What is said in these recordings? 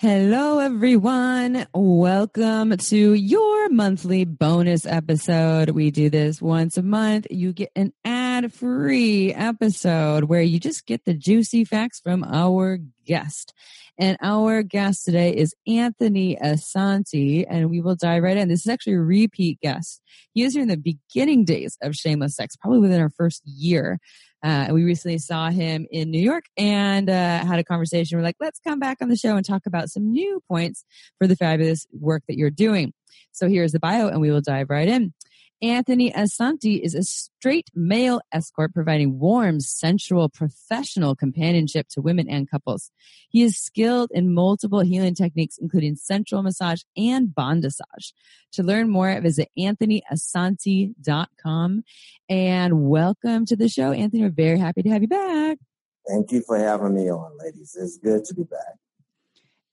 Hello, everyone. Welcome to your monthly bonus episode. We do this once a month. You get an ad free episode where you just get the juicy facts from our guest. And our guest today is Anthony Asanti, and we will dive right in. This is actually a repeat guest. He was here in the beginning days of Shameless Sex, probably within our first year. Uh, we recently saw him in New York and uh, had a conversation. We're like, let's come back on the show and talk about some new points for the fabulous work that you're doing. So here's the bio, and we will dive right in. Anthony Asanti is a straight male escort providing warm, sensual, professional companionship to women and couples. He is skilled in multiple healing techniques, including sensual massage and Bondassage. To learn more, visit anthonyasanti.com. And welcome to the show, Anthony. We're very happy to have you back. Thank you for having me on, ladies. It's good to be back.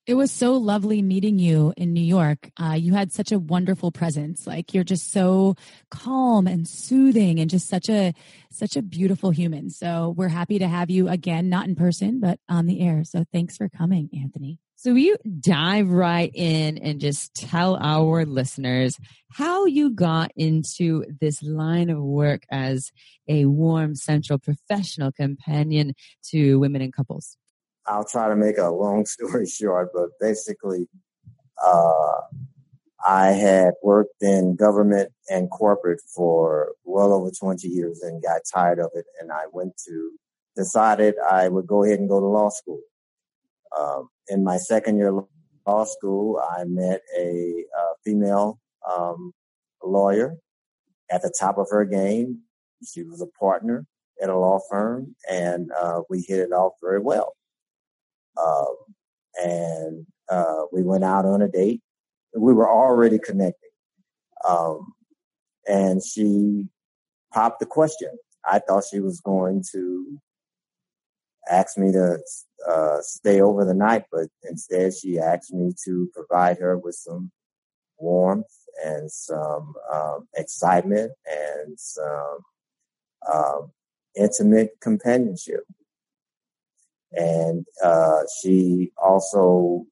It was so lovely meeting you in New York. Uh, you had such a wonderful presence. Like you're just so calm and soothing, and just such a such a beautiful human. So we're happy to have you again, not in person, but on the air. So thanks for coming, Anthony. So you dive right in and just tell our listeners how you got into this line of work as a warm, central, professional companion to women and couples. I'll try to make a long story short, but basically, uh, I had worked in government and corporate for well over 20 years and got tired of it. And I went to, decided I would go ahead and go to law school. Um, in my second year law school, I met a, a female um, lawyer at the top of her game. She was a partner at a law firm, and uh, we hit it off very well. Um, and uh, we went out on a date. We were already connecting. Um, and she popped the question. I thought she was going to ask me to uh, stay over the night, but instead she asked me to provide her with some warmth and some um, excitement and some um, intimate companionship and uh, she also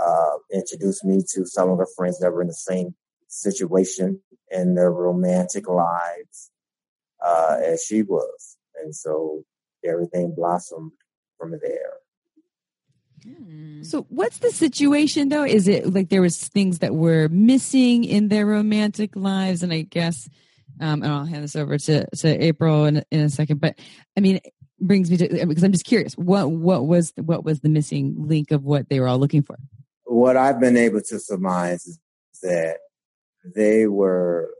uh, introduced me to some of her friends that were in the same situation in their romantic lives uh, as she was, and so everything blossomed from there. Hmm. So, what's the situation though? Is it like there was things that were missing in their romantic lives, and I guess, um, and I'll hand this over to to April in, in a second. But I mean, brings me to because I'm just curious what what was what was the missing link of what they were all looking for? What I've been able to surmise is that they were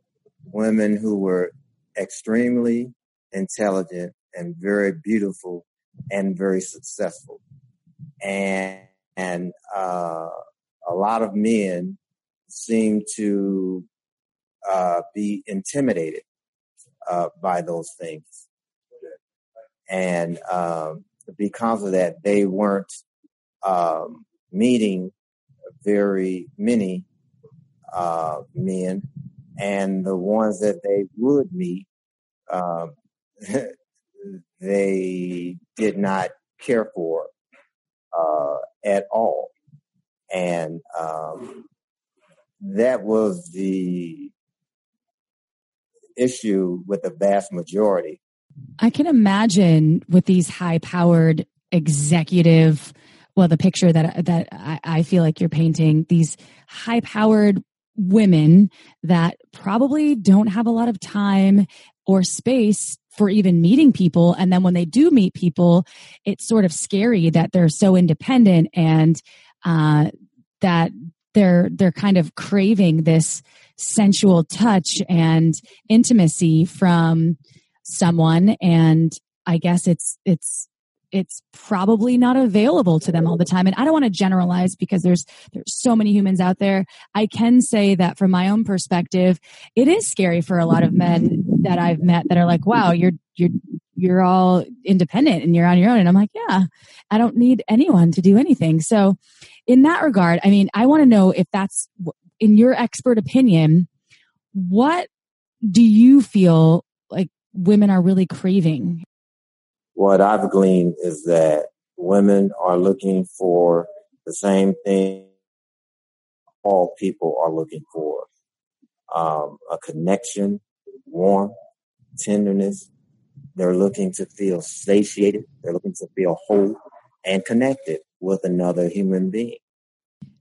women who were extremely intelligent and very beautiful and very successful, and and uh, a lot of men seem to uh, be intimidated uh, by those things and um, because of that, they weren't um, meeting very many uh, men, and the ones that they would meet, um, they did not care for uh, at all, and um, that was the issue with the vast majority I can imagine with these high powered executive, well, the picture that, that I, I feel like you're painting, these high powered women that probably don't have a lot of time or space for even meeting people. And then when they do meet people, it's sort of scary that they're so independent and uh, that they're they're kind of craving this sensual touch and intimacy from someone and i guess it's it's it's probably not available to them all the time. And i don't want to generalize because there's there's so many humans out there. I can say that from my own perspective it is scary for a lot of men that i've met that are like wow you're you're you're all independent and you're on your own. And i'm like yeah i don't need anyone to do anything. So in that regard i mean i want to know if that's in your expert opinion what do you feel women are really craving what I've gleaned is that women are looking for the same thing all people are looking for um, a connection, warmth, tenderness. They're looking to feel satiated, they're looking to feel whole and connected with another human being.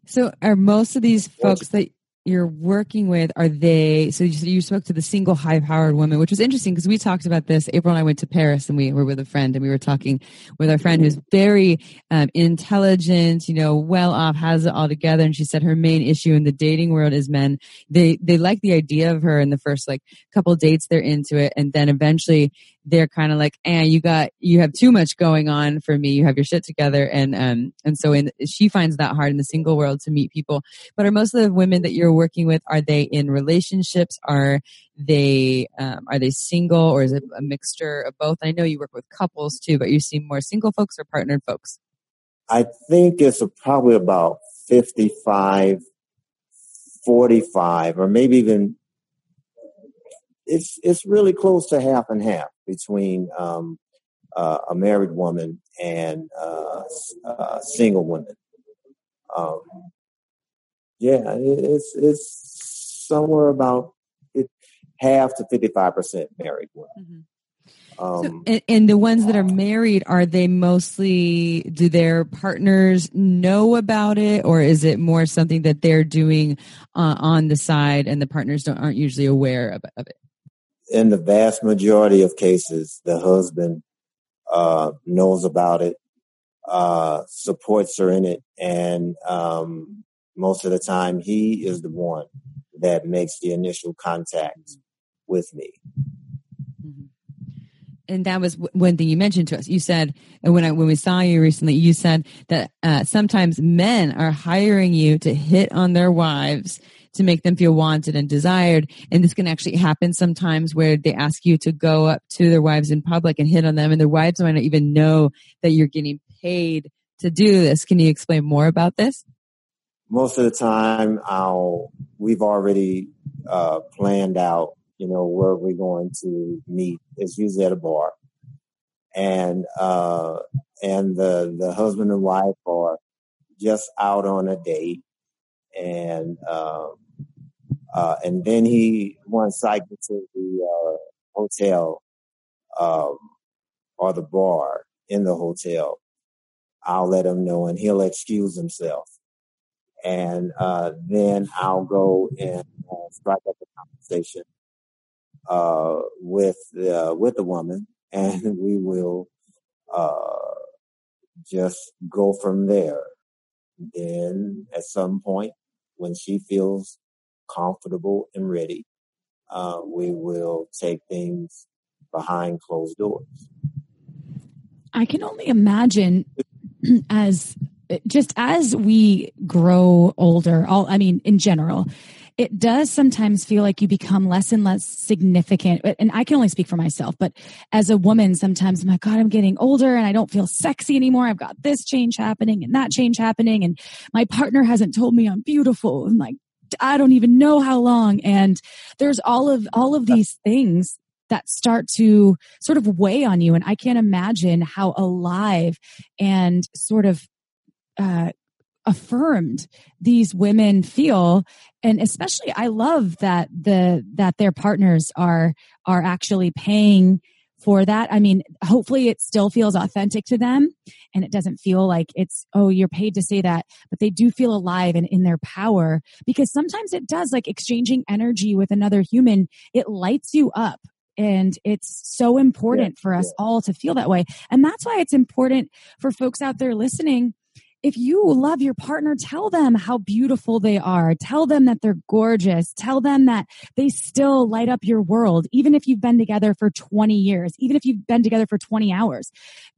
So, are most of these folks that you're working with are they so you, you spoke to the single high powered woman which was interesting because we talked about this. April and i went to paris and we were with a friend and we were talking with our friend who's very um, intelligent you know well off has it all together. And she said her main issue in the dating world is men. They they like the idea of her in the first like couple dates they're into it. And then eventually they're kind of like, and eh, you got, you have too much going on for me. You have your shit together. And, um, and so in, she finds that hard in the single world to meet people. But are most of the women that you're working with, are they in relationships? Are they, um, are they single or is it a mixture of both? I know you work with couples too, but you see more single folks or partnered folks? I think it's probably about 55, 45, or maybe even it's it's really close to half and half between um, uh, a married woman and uh, a single woman. Um, yeah, it's it's somewhere about it, half to fifty five percent married women. Mm-hmm. Um, so, and, and, the ones that are married, are they mostly, do their partners know about it or is it more something that they're doing uh, on the side and the partners don't, aren't usually aware of, of it? In the vast majority of cases, the husband uh, knows about it, uh, supports her in it, and um, most of the time, he is the one that makes the initial contact with me. Mm-hmm. And that was one thing you mentioned to us. You said and when I when we saw you recently, you said that uh, sometimes men are hiring you to hit on their wives to make them feel wanted and desired. And this can actually happen sometimes where they ask you to go up to their wives in public and hit on them, and their wives might not even know that you're getting paid to do this. Can you explain more about this? Most of the time, I'll we've already uh, planned out, you know, where we're going to meet. It's usually at a bar, and uh, and the the husband and wife are just out on a date, and um, uh, and then he once cycled to the uh, hotel um, or the bar in the hotel. I'll let him know, and he'll excuse himself, and uh, then I'll go and uh, strike up a conversation uh, with the, with the woman, and we will uh, just go from there. Then, at some point, when she feels comfortable and ready, uh, we will take things behind closed doors. I can only imagine as just as we grow older, all I mean in general, it does sometimes feel like you become less and less significant. And I can only speak for myself, but as a woman, sometimes I'm like, God, I'm getting older and I don't feel sexy anymore. I've got this change happening and that change happening. And my partner hasn't told me I'm beautiful. And like, I don't even know how long. And there's all of, all of these things that start to sort of weigh on you. And I can't imagine how alive and sort of, uh, affirmed these women feel and especially i love that the that their partners are are actually paying for that. I mean, hopefully it still feels authentic to them and it doesn't feel like it's, oh, you're paid to say that, but they do feel alive and in their power because sometimes it does like exchanging energy with another human. It lights you up and it's so important yeah, for us yeah. all to feel that way. And that's why it's important for folks out there listening if you love your partner, tell them how beautiful they are. Tell them that they're gorgeous. Tell them that they still light up your world, even if you've been together for 20 years, even if you've been together for 20 hours.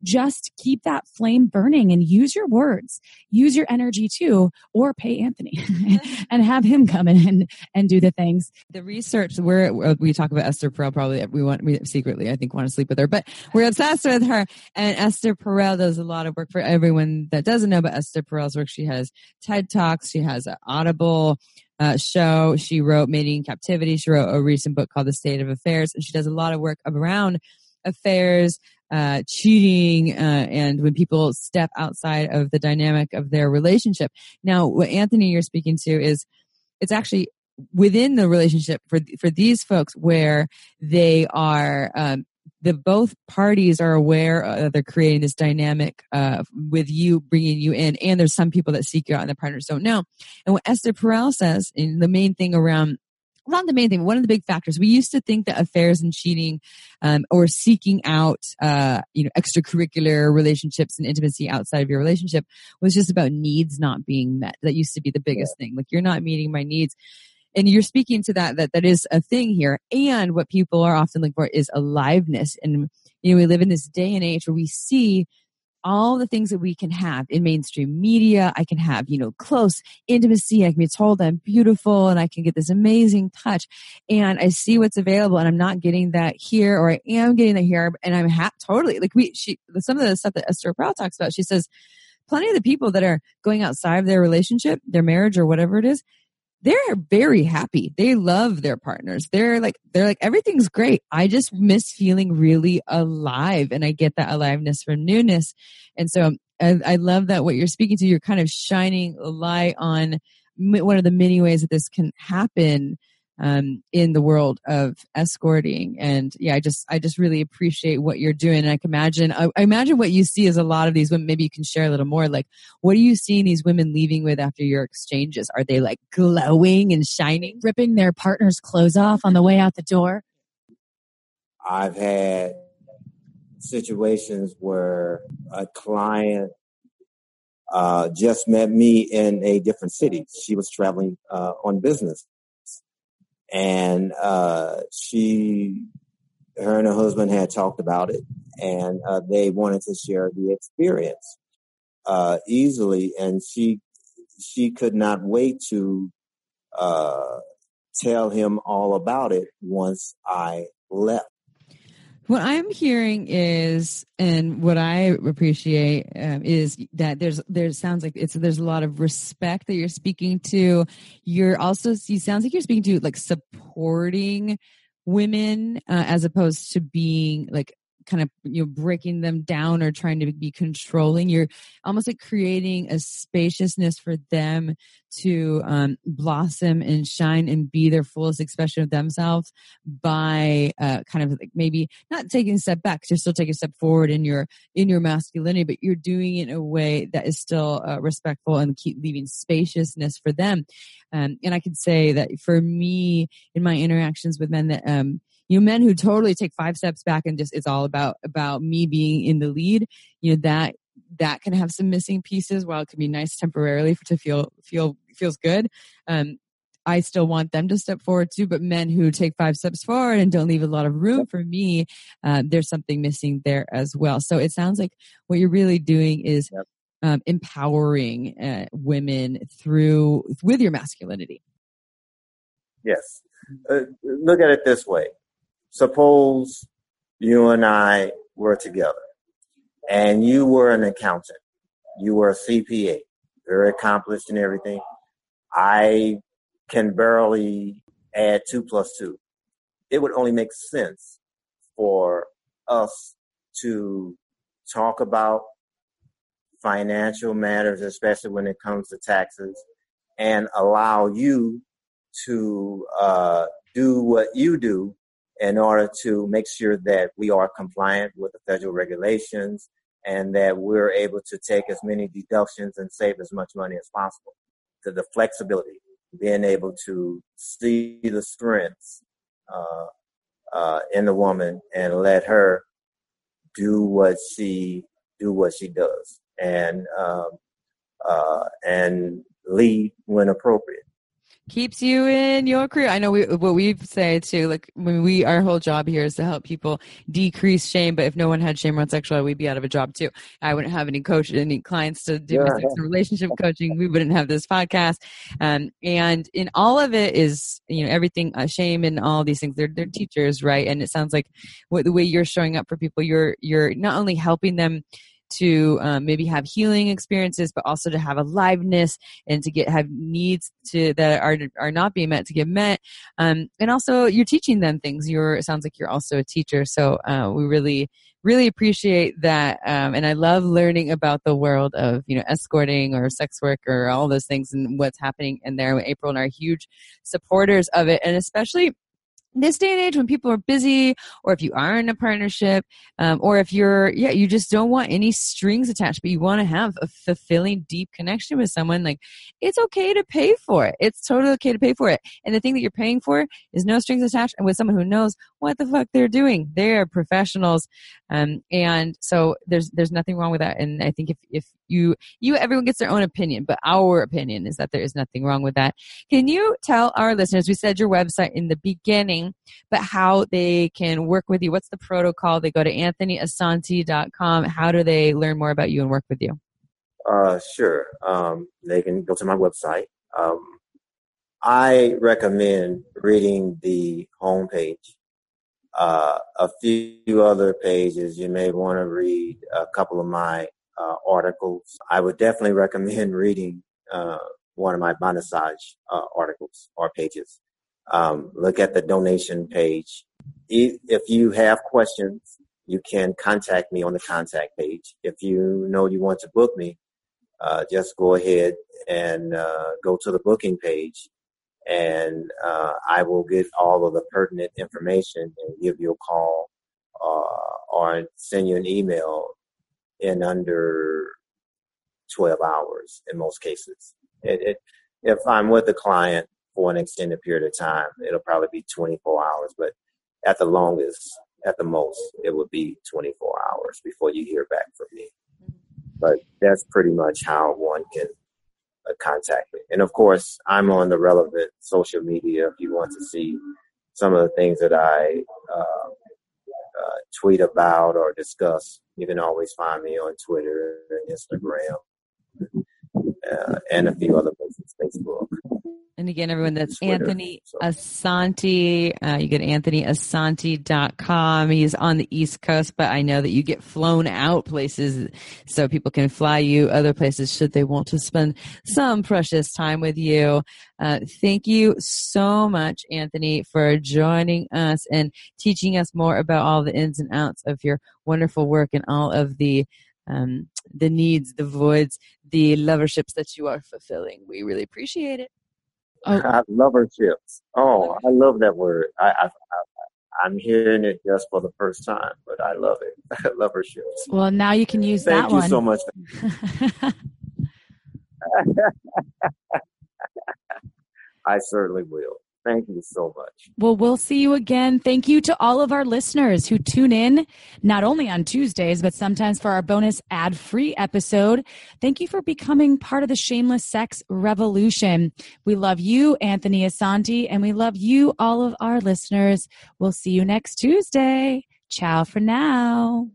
Just keep that flame burning and use your words. Use your energy too, or pay Anthony and have him come in and, and do the things. The research where uh, we talk about Esther Perel, probably we want, we secretly, I think, want to sleep with her, but we're obsessed with her. And Esther Perel does a lot of work for everyone that doesn't know, but Esther Perel's work. She has TED Talks. She has an Audible uh, show. She wrote Mating in Captivity. She wrote a recent book called The State of Affairs. And she does a lot of work around affairs, uh, cheating, uh, and when people step outside of the dynamic of their relationship. Now, what Anthony you're speaking to is it's actually within the relationship for for these folks where they are um, the both parties are aware uh, they're creating this dynamic uh, with you bringing you in and there's some people that seek you out and the partners don't know and what esther perel says in the main thing around not the main thing, but one of the big factors. We used to think that affairs and cheating, um, or seeking out, uh, you know, extracurricular relationships and intimacy outside of your relationship was just about needs not being met. That used to be the biggest yeah. thing. Like, you're not meeting my needs and you're speaking to that that that is a thing here and what people are often looking for is aliveness and you know we live in this day and age where we see all the things that we can have in mainstream media. I can have, you know, close intimacy. I can be told I'm beautiful and I can get this amazing touch. And I see what's available and I'm not getting that here or I am getting that here and I'm ha- totally like we, she, some of the stuff that Esther Perel talks about, she says plenty of the people that are going outside of their relationship, their marriage or whatever it is, they're very happy. They love their partners. They're like, they're like, everything's great. I just miss feeling really alive. And I get that aliveness from newness. And so um, I, I love that what you're speaking to, you're kind of shining a light on one of the many ways that this can happen um, in the world of escorting. And yeah, I just I just really appreciate what you're doing. And I can imagine I, I, imagine what you see is a lot of these women. Maybe you can share a little more. Like, what are you seeing these women leaving with after your exchanges? Are they like glowing and shining, ripping their partner's clothes off on the way out the door? I've had situations where a client uh, just met me in a different city. She was traveling uh, on business and uh, she, her and her husband had talked about it, and uh, they wanted to share the experience uh, easily, and she she could not wait to uh, tell him all about it once I left. What I'm hearing is, and what I appreciate um, is that there's there sounds like it's there's a lot of respect that you're speaking to. You're also you sounds like you're speaking to like supporting women uh, as opposed to being like kind of you know breaking them down or trying to be controlling. You're almost like creating a spaciousness for them to um, blossom and shine and be their fullest expression of themselves by uh, kind of like maybe not taking a step back you're still taking a step forward in your in your masculinity but you're doing it in a way that is still uh, respectful and keep leaving spaciousness for them. Um, and i could say that for me in my interactions with men that um, you know men who totally take five steps back and just it's all about about me being in the lead you know that that can have some missing pieces while it can be nice temporarily for, to feel feel feels good um I still want them to step forward too, but men who take five steps forward and don't leave a lot of room for me, uh, there's something missing there as well. So it sounds like what you're really doing is yep. um, empowering uh, women through with your masculinity. Yes. Uh, look at it this way suppose you and I were together and you were an accountant, you were a CPA, very accomplished in everything. I can barely add two plus two. It would only make sense for us to talk about financial matters, especially when it comes to taxes, and allow you to uh, do what you do in order to make sure that we are compliant with the federal regulations and that we're able to take as many deductions and save as much money as possible. To the flexibility, being able to see the strengths uh, uh, in the woman and let her do what she do what she does and um, uh, and lead when appropriate keeps you in your career. I know we, what we say too, like when we, our whole job here is to help people decrease shame. But if no one had shame around sexuality, we'd be out of a job too. I wouldn't have any coach, any clients to do yeah. sex and relationship coaching. We wouldn't have this podcast. Um, and in all of it is, you know, everything, uh, shame and all these things. They're, they're teachers, right? And it sounds like what, the way you're showing up for people, you're, you're not only helping them to um, maybe have healing experiences, but also to have aliveness and to get have needs to that are are not being met to get met. Um, and also, you're teaching them things. You're it sounds like you're also a teacher, so uh, we really really appreciate that um, and i love learning about the world of you know escorting or sex work or all those things and what's happening in there april and are huge supporters of it and especially this day and age when people are busy or if you are in a partnership um, or if you're yeah you just don't want any strings attached but you want to have a fulfilling deep connection with someone like it's okay to pay for it. It's totally okay to pay for it. And the thing that you're paying for is no strings attached and with someone who knows what the fuck they're doing they're professionals. Um, and so there's there's nothing wrong with that. And i think if if you you everyone gets their own opinion but our opinion is that there is nothing wrong with that. Can you tell our listeners we said your website in the beginning but how they can work with you what's the protocol they go to anthonyasanti.com how do they learn more about you and work with you uh sure um they can go to my website um i recommend reading the homepage uh, a few other pages. You may want to read a couple of my uh, articles. I would definitely recommend reading uh, one of my Bondassage uh, articles or pages. Um, look at the donation page. If you have questions, you can contact me on the contact page. If you know you want to book me, uh, just go ahead and uh, go to the booking page and uh, I will get all of the pertinent information and give you a call uh, or send you an email in under 12 hours in most cases. It, it, if I'm with a client for an extended period of time, it'll probably be 24 hours, but at the longest, at the most, it would be 24 hours before you hear back from me. But that's pretty much how one can uh, contact me. And of course, I'm on the relevant social media if you want to see some of the things that I uh, uh, tweet about or discuss. You can always find me on Twitter and Instagram uh, and a few other places, Facebook. And again, everyone, that's Twitter, Anthony so. Asanti. Uh, you get anthonyasanti.com. He's on the East Coast, but I know that you get flown out places so people can fly you other places should they want to spend some precious time with you. Uh, thank you so much, Anthony, for joining us and teaching us more about all the ins and outs of your wonderful work and all of the um, the needs, the voids, the loverships that you are fulfilling. We really appreciate it. Oh. loverships. Oh, I love that word. I, I, I, am hearing it just for the first time, but I love it. loverships. Well, now you can use Thank that one. Thank you so much. I certainly will. Thank you so much. Well, we'll see you again. Thank you to all of our listeners who tune in, not only on Tuesdays, but sometimes for our bonus ad free episode. Thank you for becoming part of the shameless sex revolution. We love you, Anthony Asanti, and we love you, all of our listeners. We'll see you next Tuesday. Ciao for now.